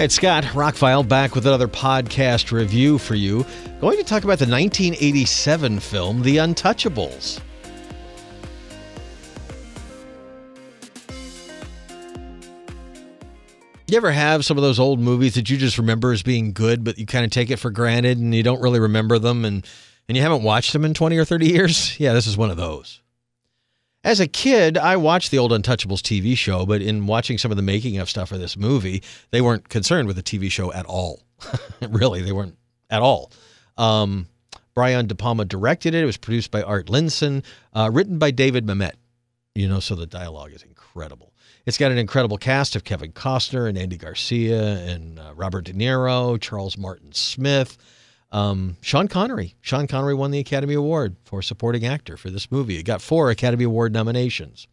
Hi, it's Scott Rockfile back with another podcast review for you. Going to talk about the 1987 film, The Untouchables. You ever have some of those old movies that you just remember as being good, but you kind of take it for granted and you don't really remember them and, and you haven't watched them in 20 or 30 years? Yeah, this is one of those. As a kid, I watched the old Untouchables TV show, but in watching some of the making of stuff for this movie, they weren't concerned with the TV show at all. really, they weren't at all. Um, Brian De Palma directed it. It was produced by Art Linson, uh, written by David Mamet. You know, so the dialogue is incredible. It's got an incredible cast of Kevin Costner and Andy Garcia and uh, Robert De Niro, Charles Martin Smith. Um, Sean Connery. Sean Connery won the Academy Award for supporting actor for this movie. It got four Academy Award nominations.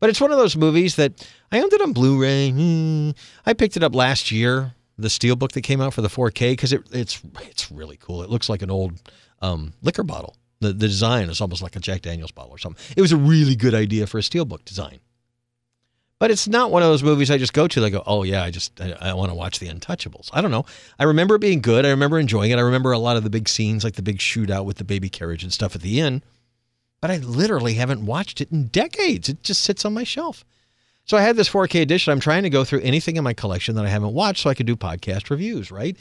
But it's one of those movies that I owned it on Blu-ray. Hmm. I picked it up last year, the steelbook that came out for the 4K, because it, it's it's really cool. It looks like an old um, liquor bottle. The, the design is almost like a Jack Daniels bottle or something. It was a really good idea for a steelbook design. But it's not one of those movies I just go to. They go, oh yeah, I just I, I want to watch The Untouchables. I don't know. I remember it being good. I remember enjoying it. I remember a lot of the big scenes, like the big shootout with the baby carriage and stuff at the end. But I literally haven't watched it in decades. It just sits on my shelf. So I had this 4K edition. I'm trying to go through anything in my collection that I haven't watched so I could do podcast reviews, right?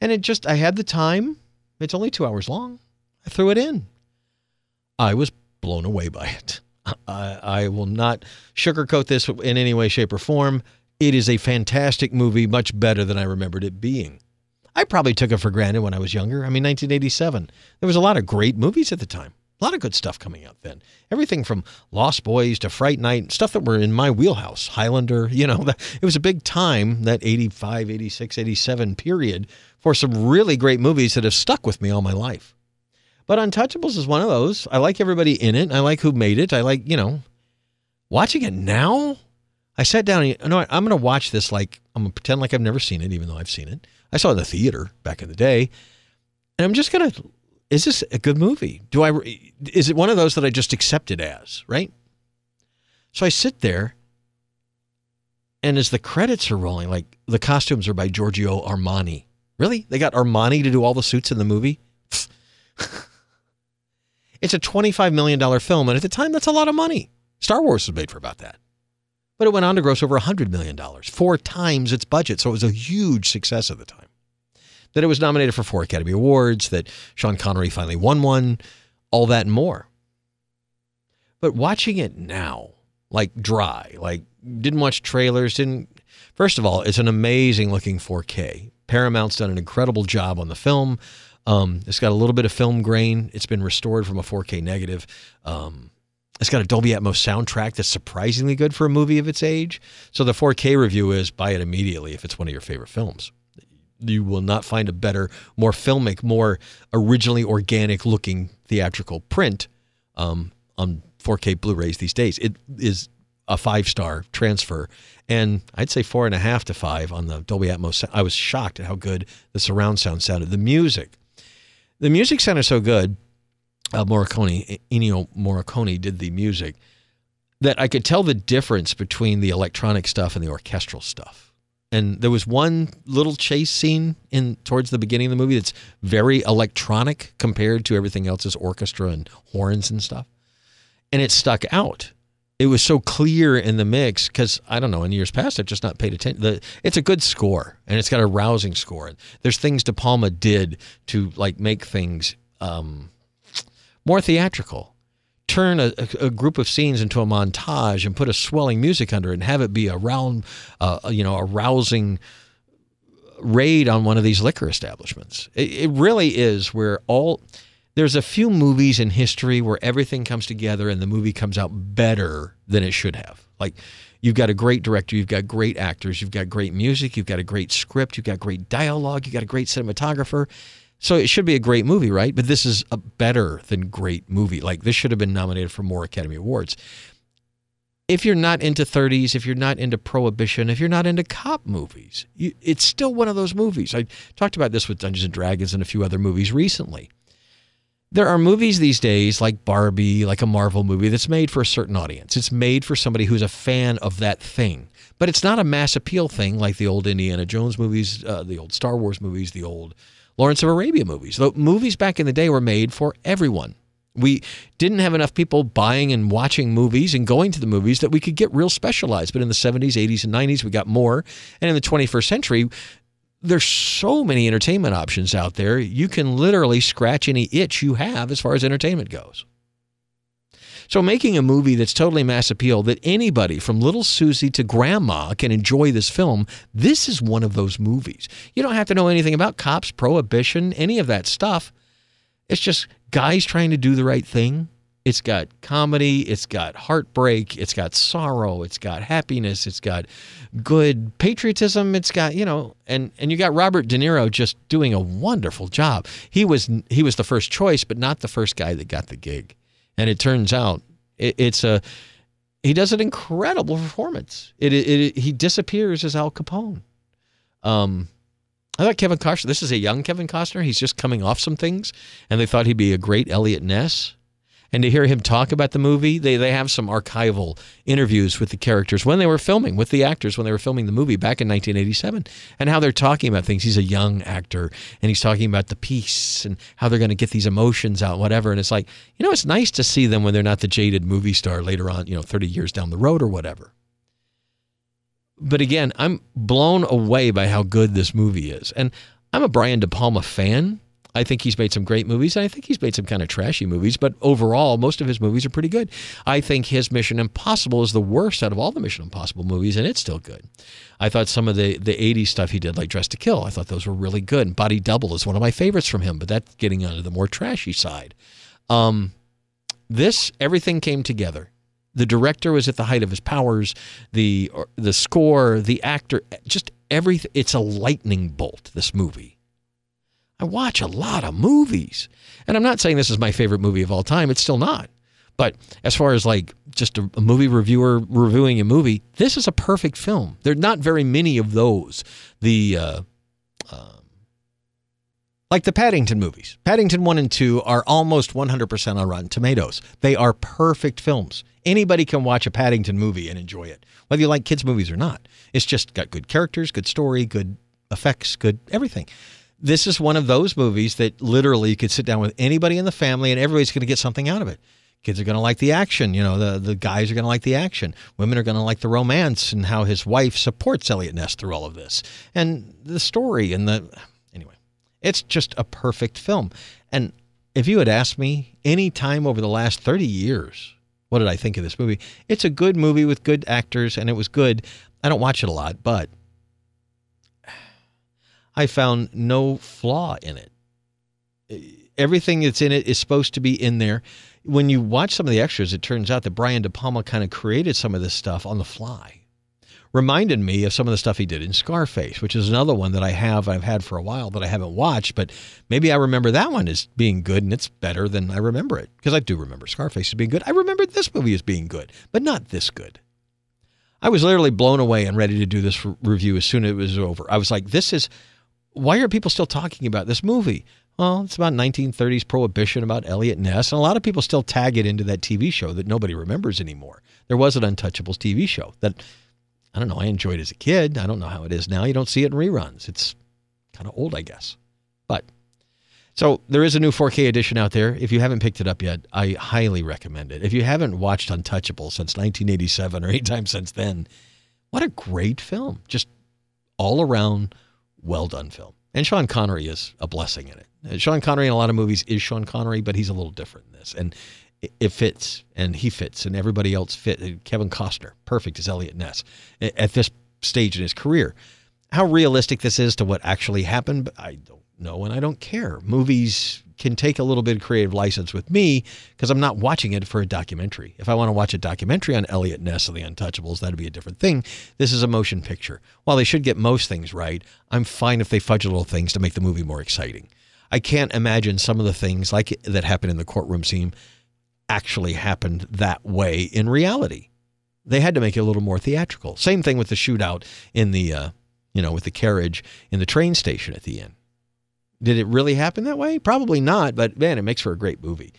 And it just I had the time. It's only two hours long. I threw it in. I was blown away by it. I, I will not sugarcoat this in any way, shape, or form. It is a fantastic movie, much better than I remembered it being. I probably took it for granted when I was younger. I mean, 1987. There was a lot of great movies at the time. A lot of good stuff coming out then. Everything from Lost Boys to Fright Night, stuff that were in my wheelhouse. Highlander, you know, it was a big time, that 85, 86, 87 period, for some really great movies that have stuck with me all my life. But Untouchables is one of those. I like everybody in it. I like who made it. I like, you know, watching it now. I sat down and, know, I'm going to watch this like, I'm going to pretend like I've never seen it, even though I've seen it. I saw it in the theater back in the day. And I'm just going to, is this a good movie? Do I, is it one of those that I just accept it as, right? So I sit there and as the credits are rolling, like the costumes are by Giorgio Armani. Really? They got Armani to do all the suits in the movie? It's a $25 million film, and at the time, that's a lot of money. Star Wars was made for about that. But it went on to gross over $100 million, four times its budget, so it was a huge success at the time. That it was nominated for four Academy Awards, that Sean Connery finally won one, all that and more. But watching it now, like dry, like didn't watch trailers, didn't. First of all, it's an amazing looking 4K. Paramount's done an incredible job on the film. Um, it's got a little bit of film grain. It's been restored from a 4K negative. Um, it's got a Dolby Atmos soundtrack that's surprisingly good for a movie of its age. So the 4K review is buy it immediately if it's one of your favorite films. You will not find a better, more filmic, more originally organic looking theatrical print um, on 4K Blu-rays these days. It is a five star transfer, and I'd say four and a half to five on the Dolby Atmos. I was shocked at how good the surround sound sounded. The music the music sounded so good. Uh, Morricone, Ennio Morricone did the music that I could tell the difference between the electronic stuff and the orchestral stuff. And there was one little chase scene in towards the beginning of the movie that's very electronic compared to everything else as orchestra and horns and stuff. And it stuck out it was so clear in the mix because I don't know in years past I've just not paid attention. The, it's a good score and it's got a rousing score. There's things De Palma did to like make things um, more theatrical. Turn a, a, group of scenes into a montage and put a swelling music under it and have it be a round, uh, you know, a rousing raid on one of these liquor establishments. It, it really is where all there's a few movies in history where everything comes together and the movie comes out better than it should have. Like you've got a great director, you've got great actors, you've got great music, you've got a great script, you've got great dialogue, you've got a great cinematographer. So it should be a great movie, right? But this is a better than great movie. Like this should have been nominated for more Academy Awards. If you're not into 30s, if you're not into prohibition, if you're not into cop movies, you, it's still one of those movies. I talked about this with Dungeons and Dragons and a few other movies recently There are movies these days like Barbie, like a Marvel movie, that's made for a certain audience. It's made for somebody who's a fan of that thing. But it's not a mass appeal thing like the old Indiana Jones movies, uh, the old Star Wars movies, the old Lawrence of Arabia movies. The movies back in the day were made for everyone. We didn't have enough people buying and watching movies and going to the movies that we could get real specialized. But in the 70s, 80s, and 90s, we got more. And in the 21st century, there's so many entertainment options out there. You can literally scratch any itch you have as far as entertainment goes. So, making a movie that's totally mass appeal that anybody from little Susie to grandma can enjoy this film, this is one of those movies. You don't have to know anything about cops, prohibition, any of that stuff. It's just guys trying to do the right thing it's got comedy, it's got heartbreak, it's got sorrow, it's got happiness, it's got good patriotism, it's got, you know, and and you got Robert De Niro just doing a wonderful job. He was he was the first choice, but not the first guy that got the gig. And it turns out it, it's a he does an incredible performance. It, it, it he disappears as Al Capone. Um I thought Kevin Costner, this is a young Kevin Costner. He's just coming off some things, and they thought he'd be a great Eliot Ness and to hear him talk about the movie, they, they have some archival interviews with the characters when they were filming, with the actors when they were filming the movie back in 1987, and how they're talking about things. He's a young actor, and he's talking about the piece and how they're going to get these emotions out, whatever. And it's like, you know, it's nice to see them when they're not the jaded movie star later on, you know, 30 years down the road or whatever. But again, I'm blown away by how good this movie is. And I'm a Brian De Palma fan. I think he's made some great movies. And I think he's made some kind of trashy movies, but overall, most of his movies are pretty good. I think his Mission Impossible is the worst out of all the Mission Impossible movies, and it's still good. I thought some of the, the 80s stuff he did, like Dressed to Kill, I thought those were really good. And Body Double is one of my favorites from him, but that's getting onto the more trashy side. Um, this, everything came together. The director was at the height of his powers. The the score, the actor, just everything. It's a lightning bolt. This movie. I watch a lot of movies. And I'm not saying this is my favorite movie of all time. It's still not. But as far as like just a, movie reviewer reviewing a movie, this is a perfect film. There are not very many of those. The uh, um, like the Paddington movies. Paddington 1 and 2 are almost 100% on Rotten Tomatoes. They are perfect films. Anybody can watch a Paddington movie and enjoy it, whether you like kids' movies or not. It's just got good characters, good story, good effects, good everything this is one of those movies that literally you could sit down with anybody in the family and everybody's going to get something out of it. Kids are going to like the action. You know, the, the guys are going to like the action. Women are going to like the romance and how his wife supports Eliot Ness through all of this. And the story and the. Anyway, it's just a perfect film. And if you had asked me any time over the last 30 years, what did I think of this movie? It's a good movie with good actors and it was good. I don't watch it a lot, but I found no flaw in it. Everything that's in it is supposed to be in there. When you watch some of the extras, it turns out that Brian De Palma kind of created some of this stuff on the fly. Reminded me of some of the stuff he did in Scarface, which is another one that I have I've had for a while that I haven't watched, but maybe I remember that one as being good and it's better than I remember it because I do remember Scarface as being good. I remember this movie as being good, but not this good. I was literally blown away and ready to do this review as soon as it was over. I was like, this is why are people still talking about this movie? Well, it's about 1930s prohibition about Eliot Ness, and a lot of people still tag it into that TV show that nobody remembers anymore. There was an Untouchables TV show that I don't know. I enjoyed as a kid. I don't know how it is now. You don't see it in reruns. It's kind of old, I guess. But so there is a new 4K edition out there. If you haven't picked it up yet, I highly recommend it. If you haven't watched Untouchable since 1987 or any time since then, what a great film! Just all around well done film. And Sean Connery is a blessing in it. Uh, Sean Connery in a lot of movies is Sean Connery, but he's a little different in this. And it fits, and he fits, and everybody else fit. Uh, Kevin Costner, perfect as Eliot Ness at this stage in his career. How realistic this is to what actually happened, I don't know, and I don't care. Movies can take a little bit of creative license with me because I'm not watching it for a documentary. If I want to watch a documentary on Eliot Ness and the Untouchables, that'd be a different thing. This is a motion picture. While they should get most things right, I'm fine if they fudge a little things to make the movie more exciting. I can't imagine some of the things like that happened in the courtroom scene actually happened that way in reality. They had to make it a little more theatrical. Same thing with the shootout in the, uh, you know, with the carriage in the train station at the end Did it really happen that way? Probably not, but man, it makes for a great movie.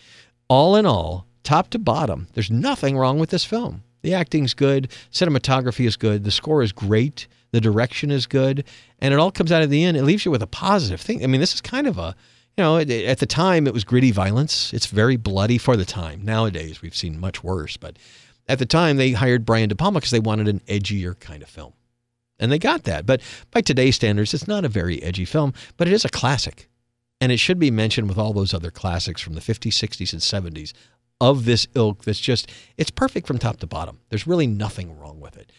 All in all, top to bottom, there's nothing wrong with this film. The acting's good, cinematography is good, the score is great, the direction is good, and it all comes out at the end. It leaves you with a positive thing. I mean, this is kind of a, you know, at the time it was gritty violence. It's very bloody for the time. Nowadays we've seen much worse, but at the time they hired Brian De Palma because they wanted an edgier kind of film. And they got that. But by today's standards, it's not a very edgy film, but it is a classic. And it should be mentioned with all those other classics from the 50s, 60s, and 70s of this ilk that's just, it's perfect from top to bottom. There's really nothing wrong with it.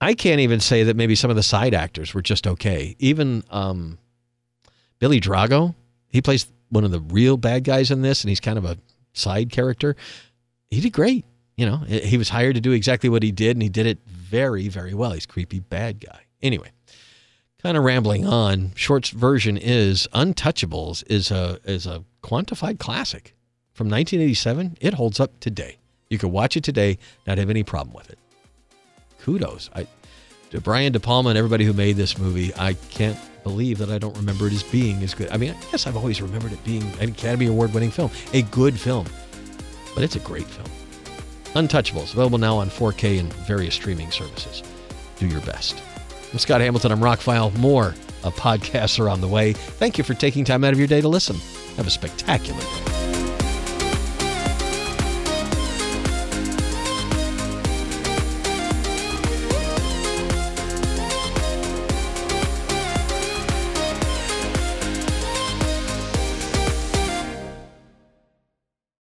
I can't even say that maybe some of the side actors were just okay. Even um, Billy Drago, he plays one of the real bad guys in this, and he's kind of a side character. He did great. You know, he was hired to do exactly what he did, and he did it very, very well. He's creepy bad guy. Anyway, kind of rambling on. Short's version is Untouchables is a is a quantified classic from 1987. It holds up today. You can watch it today, not have any problem with it. Kudos. I to Brian De Palma and everybody who made this movie. I can't believe that I don't remember it as being as good. I mean, I guess I've always remembered it being an Academy Award winning film, a good film, but it's a great film. Untouchables, available now on 4K and various streaming services. Do your best. I'm Scott Hamilton. I'm Rockfile. More uh, podcasts are on the way. Thank you for taking time out of your day to listen. Have a spectacular day.